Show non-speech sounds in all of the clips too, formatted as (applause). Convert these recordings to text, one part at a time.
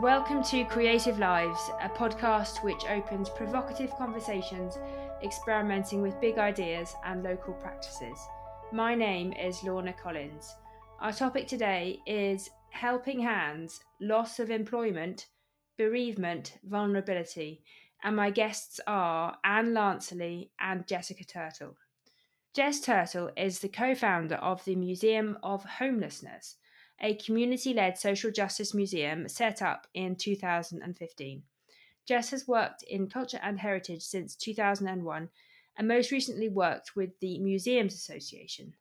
Welcome to Creative Lives, a podcast which opens provocative conversations experimenting with big ideas and local practices. My name is Lorna Collins. Our topic today is helping hands, loss of employment, bereavement, vulnerability, and my guests are Anne Lanceley and Jessica Turtle. Jess Turtle is the co founder of the Museum of Homelessness, a community led social justice museum set up in 2015. Jess has worked in culture and heritage since 2001 and most recently worked with the Museums Association.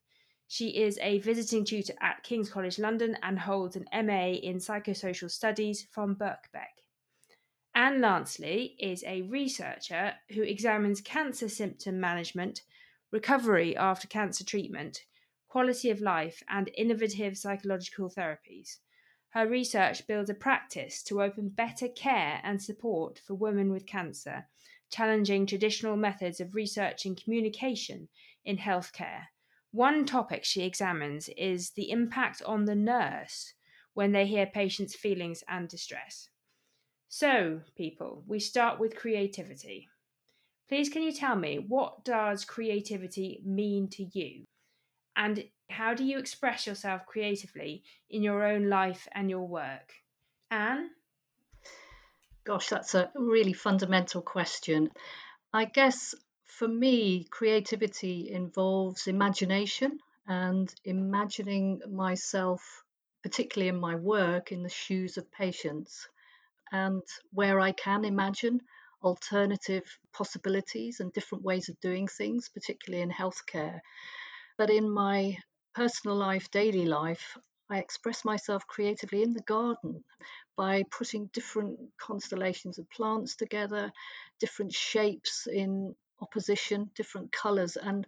She is a visiting tutor at King's College London and holds an MA in Psychosocial Studies from Birkbeck. Anne Lanceley is a researcher who examines cancer symptom management, recovery after cancer treatment, quality of life, and innovative psychological therapies. Her research builds a practice to open better care and support for women with cancer, challenging traditional methods of research and communication in healthcare. One topic she examines is the impact on the nurse when they hear patients' feelings and distress. So, people, we start with creativity. Please, can you tell me what does creativity mean to you? And how do you express yourself creatively in your own life and your work? Anne? Gosh, that's a really fundamental question. I guess for me, creativity involves imagination and imagining myself, particularly in my work, in the shoes of patients and where I can imagine alternative possibilities and different ways of doing things, particularly in healthcare. But in my personal life, daily life, I express myself creatively in the garden by putting different constellations of plants together, different shapes in opposition, different colors, and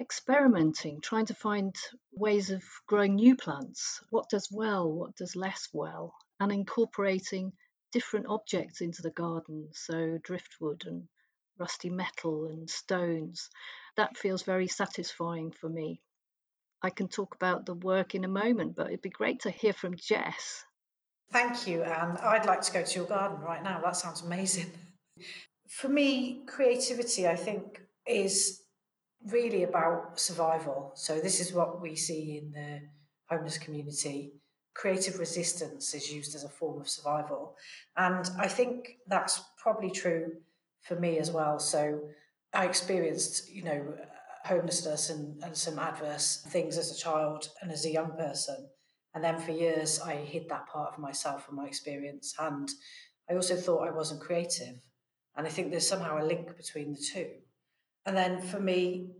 experimenting, trying to find ways of growing new plants. What does well, what does less well, and incorporating different objects into the garden, so driftwood and rusty metal and stones. That feels very satisfying for me. I can talk about the work in a moment, but it'd be great to hear from Jess. Thank you, Anne. I'd like to go to your garden right now. That sounds amazing. For me, creativity, I think, is really about survival. So, this is what we see in the homeless community creative resistance is used as a form of survival. And I think that's probably true for me as well. So I experienced, you know, homelessness and, and some adverse things as a child and as a young person. And then for years, I hid that part of myself and my experience. And I also thought I wasn't creative. And I think there's somehow a link between the two. And then for me,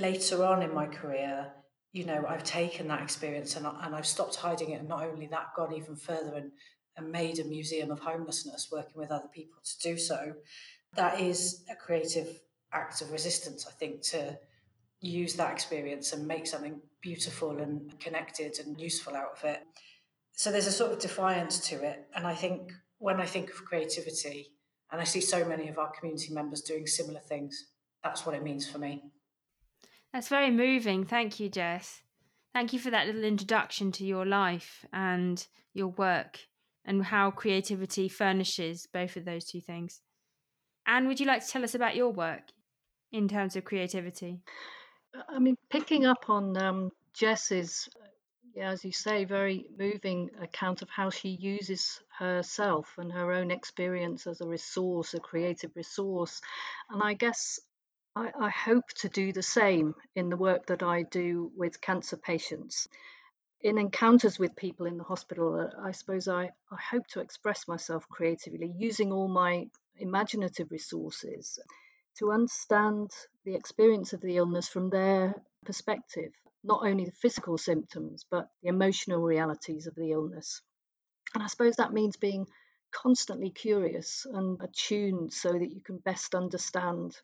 later on in my career, you know, I've taken that experience and, and I've stopped hiding it. And not only that, gone even further and, and made a museum of homelessness, working with other people to do so. That is a creative act of resistance, I think, to use that experience and make something beautiful and connected and useful out of it. So there's a sort of defiance to it. And I think when I think of creativity, and I see so many of our community members doing similar things, that's what it means for me. That's very moving. Thank you, Jess. Thank you for that little introduction to your life and your work and how creativity furnishes both of those two things. Anne, would you like to tell us about your work in terms of creativity? I mean, picking up on um, Jess's, yeah, as you say, very moving account of how she uses herself and her own experience as a resource, a creative resource. And I guess I, I hope to do the same in the work that I do with cancer patients. In encounters with people in the hospital, uh, I suppose I, I hope to express myself creatively using all my imaginative resources to understand the experience of the illness from their perspective, not only the physical symptoms, but the emotional realities of the illness. And I suppose that means being constantly curious and attuned so that you can best understand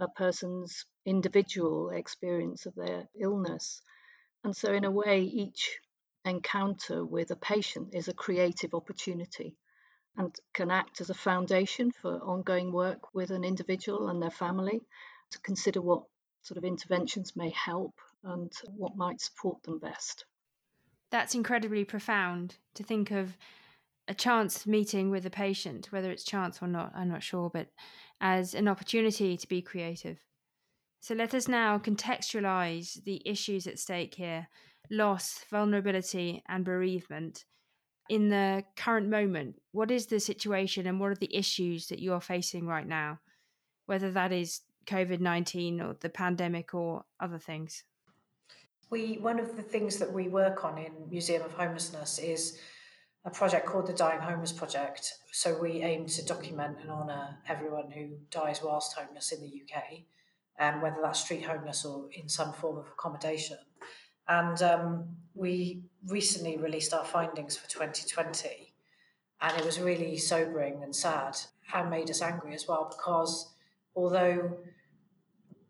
a person's individual experience of their illness. And so, in a way, each encounter with a patient is a creative opportunity and can act as a foundation for ongoing work with an individual and their family to consider what sort of interventions may help and what might support them best. That's incredibly profound to think of a chance meeting with a patient, whether it's chance or not, I'm not sure, but as an opportunity to be creative. So let us now contextualize the issues at stake here loss, vulnerability, and bereavement. In the current moment, what is the situation and what are the issues that you are facing right now? Whether that is COVID 19 or the pandemic or other things? We, one of the things that we work on in Museum of Homelessness is a project called the Dying Homeless Project. So we aim to document and honour everyone who dies whilst homeless in the UK, um, whether that's street homeless or in some form of accommodation. And um, we recently released our findings for 2020, and it was really sobering and sad and made us angry as well because although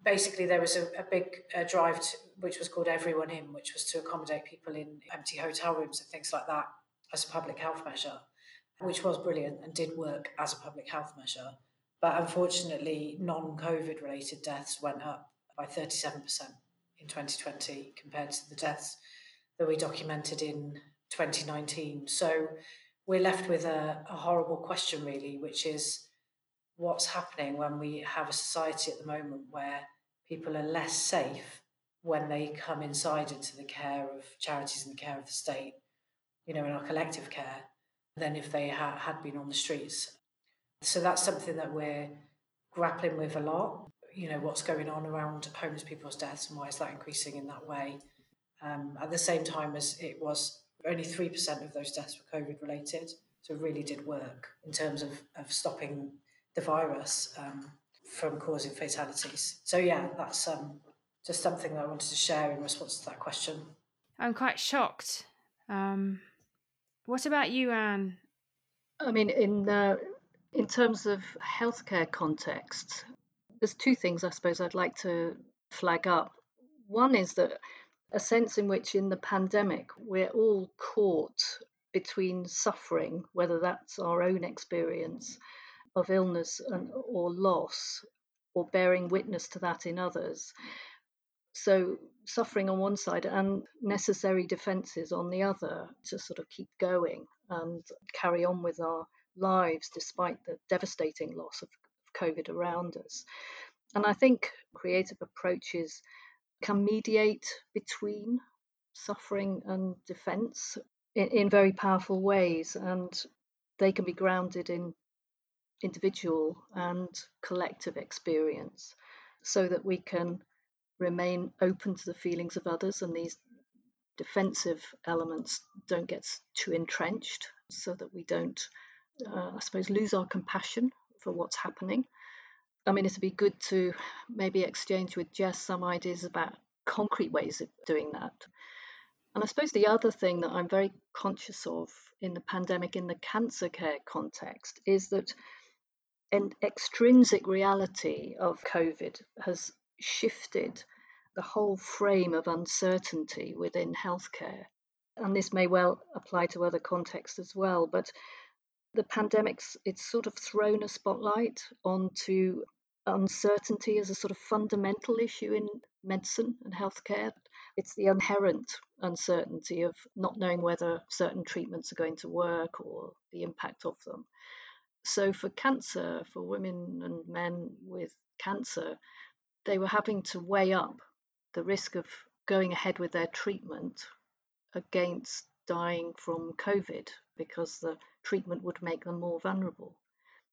basically there was a, a big uh, drive to, which was called Everyone In, which was to accommodate people in empty hotel rooms and things like that as a public health measure, which was brilliant and did work as a public health measure. But unfortunately, non COVID related deaths went up by 37% in 2020 compared to the deaths that we documented in 2019. So we're left with a, a horrible question, really, which is what's happening when we have a society at the moment where people are less safe when they come inside into the care of charities and the care of the state you know, in our collective care than if they ha- had been on the streets. So that's something that we're grappling with a lot. You know, what's going on around homeless people's deaths and why is that increasing in that way? Um, at the same time as it was only 3% of those deaths were COVID related. So it really did work in terms of, of stopping the virus um, from causing fatalities. So, yeah, that's um, just something that I wanted to share in response to that question. I'm quite shocked. Um, what about you, Anne? I mean, in uh, in terms of healthcare context, there's two things I suppose I'd like to flag up. One is that a sense in which, in the pandemic, we're all caught between suffering, whether that's our own experience of illness and, or loss, or bearing witness to that in others. So suffering on one side and necessary defences on the other to sort of keep going and carry on with our lives despite the devastating loss of COVID around us. And I think creative approaches can mediate between suffering and defense in, in very powerful ways, and they can be grounded in individual and collective experience so that we can remain open to the feelings of others and these defensive elements don't get too entrenched so that we don't, uh, I suppose, lose our compassion for what's happening. I mean, it'd be good to maybe exchange with Jess some ideas about concrete ways of doing that. And I suppose the other thing that I'm very conscious of in the pandemic, in the cancer care context, is that an extrinsic reality of COVID has shifted the whole frame of uncertainty within healthcare. And this may well apply to other contexts as well, but the pandemic's it's sort of thrown a spotlight onto uncertainty as a sort of fundamental issue in medicine and healthcare. It's the inherent uncertainty of not knowing whether certain treatments are going to work or the impact of them. So, for cancer, for women and men with cancer, they were having to weigh up the risk of going ahead with their treatment against dying from COVID because the treatment would make them more vulnerable.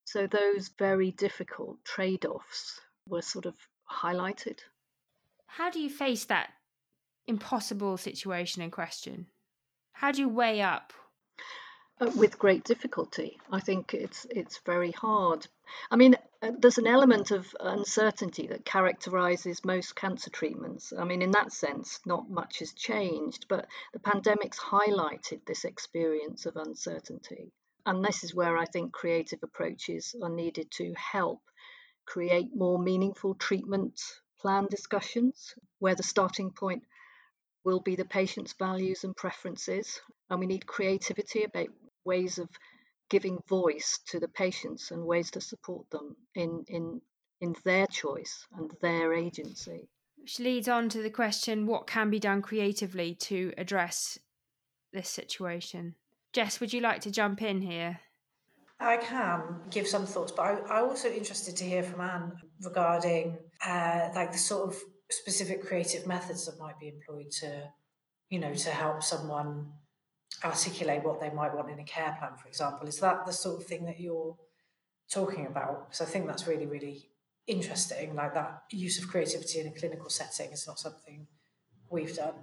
So those very difficult trade offs were sort of highlighted. How do you face that impossible situation in question? How do you weigh up uh, with great difficulty. I think it's it's very hard. I mean, Uh, there's an element of uncertainty that characterizes most cancer treatments. I mean, in that sense, not much has changed, but the pandemic's highlighted this experience of uncertainty. And this is where I think creative approaches are needed to help create more meaningful treatment plan discussions, where the starting point will be the patient's values and preferences. And we need creativity about ways of giving voice to the patients and ways to support them in in in their choice and their agency. Which leads on to the question what can be done creatively to address this situation? Jess, would you like to jump in here? I can give some thoughts, but I, I'm also interested to hear from Anne regarding uh, like the sort of specific creative methods that might be employed to, you know, to help someone articulate what they might want in a care plan, for example. Is that the sort of thing that you're talking about? Because I think that's really, really interesting. Like that use of creativity in a clinical setting is not something we've done.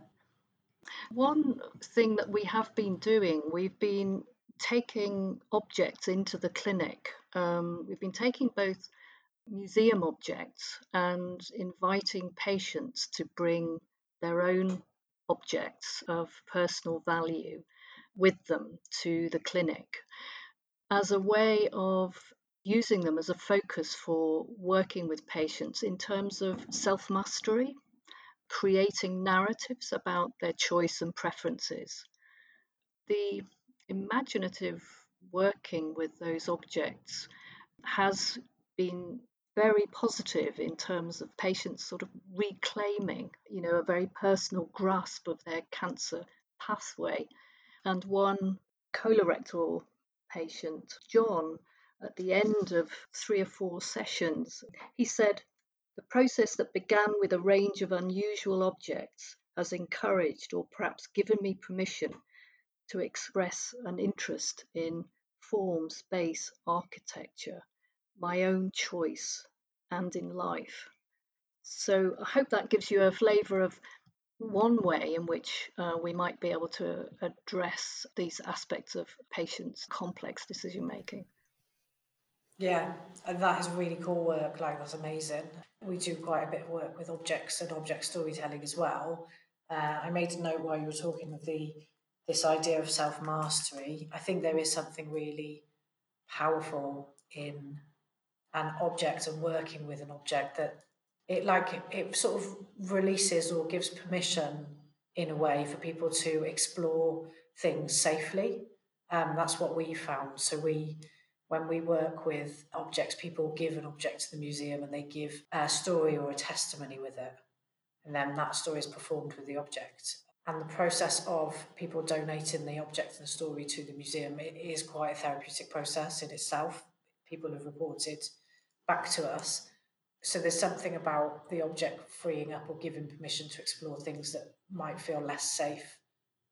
One thing that we have been doing, we've been taking objects into the clinic. Um, we've been taking both museum objects and inviting patients to bring their own objects of personal value with them to the clinic as a way of using them as a focus for working with patients in terms of self mastery, creating narratives about their choice and preferences. The imaginative working with those objects has been very positive in terms of patients sort of reclaiming, you know, a very personal grasp of their cancer pathway. And one colorectal patient, John, at the end of three or four sessions, he said, The process that began with a range of unusual objects has encouraged or perhaps given me permission to express an interest in form, space, architecture, my own choice and in life. So I hope that gives you a flavour of one way in which uh, we might be able to address these aspects of patients' complex decision making. Yeah, and that is really cool work. Like, that's amazing. We do quite a bit of work with objects and object storytelling as well. Uh, I made a note while you were talking of the this idea of self mastery. I think there is something really powerful in an object and working with an object that it like it, sort of releases or gives permission in a way for people to explore things safely. Um, that's what we found. So we when we work with objects, people give an object to the museum and they give a story or a testimony with it. And then that story is performed with the object and the process of people donating the object and the story to the museum it is quite a therapeutic process in itself. People have reported back to us. So there's something about the object freeing up or giving permission to explore things that might feel less safe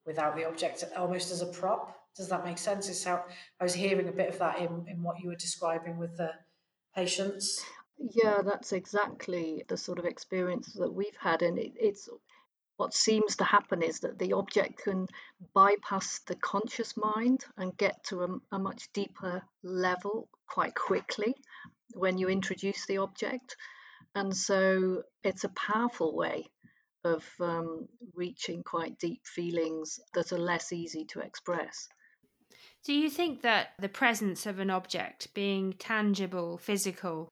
without the object almost as a prop. Does that make sense? It's how I was hearing a bit of that in, in what you were describing with the patients. Yeah, that's exactly the sort of experience that we've had, and it, it's what seems to happen is that the object can bypass the conscious mind and get to a, a, much deeper level quite quickly when you introduce the object. And so it's a powerful way of um, reaching quite deep feelings that are less easy to express. Do you think that the presence of an object being tangible, physical,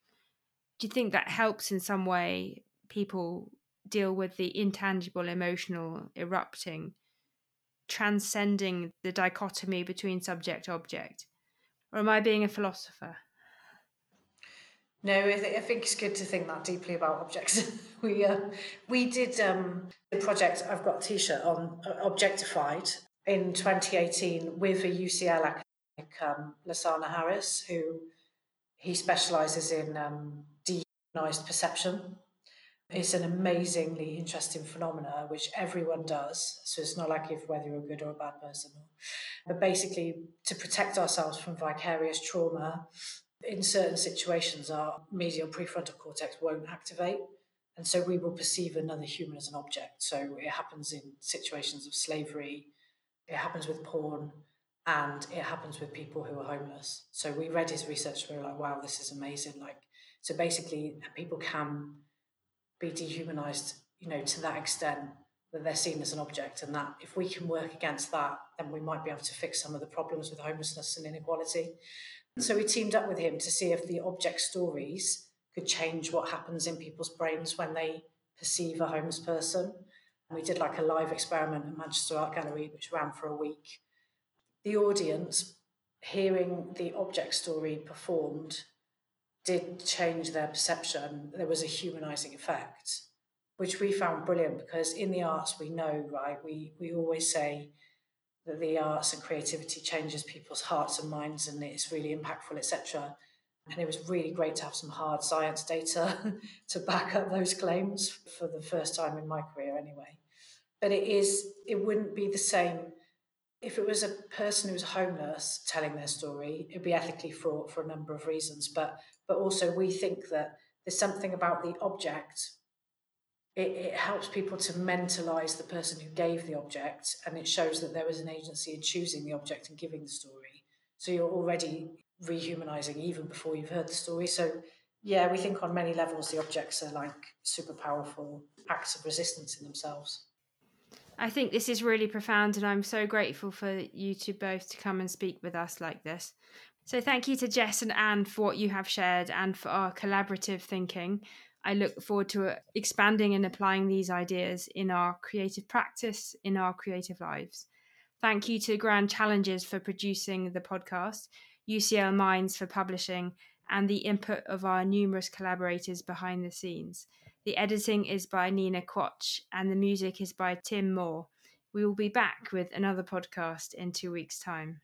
do you think that helps in some way people deal with the intangible emotional erupting, transcending the dichotomy between subject object? Or am I being a philosopher? No, I, th- I think it's good to think that deeply about objects. (laughs) we uh, we did um, the project. I've got a T-shirt on uh, Objectified in 2018 with a UCL academic, um, Lasana Harris, who he specialises in um, dehumanized perception it's an amazingly interesting phenomena which everyone does. So it's not like if whether you're a good or a bad person. But basically, to protect ourselves from vicarious trauma, in certain situations, our medial prefrontal cortex won't activate. And so we will perceive another human as an object. So it happens in situations of slavery, it happens with porn, and it happens with people who are homeless. So we read his research, we were like, wow, this is amazing. Like, so basically, people can be dehumanized, you know, to that extent that they're seen as an object. And that if we can work against that, then we might be able to fix some of the problems with homelessness and inequality. So we teamed up with him to see if the object stories could change what happens in people's brains when they perceive a homeless person. And we did like a live experiment at Manchester Art Gallery, which ran for a week. The audience, hearing the object story performed, did change their perception, there was a humanizing effect, which we found brilliant because in the arts we know, right? We we always say that the arts and creativity changes people's hearts and minds and it's really impactful, etc. And it was really great to have some hard science data (laughs) to back up those claims for the first time in my career, anyway. But it is, it wouldn't be the same if it was a person who was homeless telling their story. It'd be ethically fraught for a number of reasons, but but also we think that there's something about the object. It, it helps people to mentalize the person who gave the object, and it shows that there was an agency in choosing the object and giving the story. So you're already rehumanizing even before you've heard the story. So, yeah, we think on many levels the objects are like super powerful acts of resistance in themselves. I think this is really profound, and I'm so grateful for you two both to come and speak with us like this. So, thank you to Jess and Anne for what you have shared and for our collaborative thinking. I look forward to uh, expanding and applying these ideas in our creative practice, in our creative lives. Thank you to Grand Challenges for producing the podcast. UCL Minds for publishing, and the input of our numerous collaborators behind the scenes. The editing is by Nina Quach, and the music is by Tim Moore. We will be back with another podcast in two weeks' time.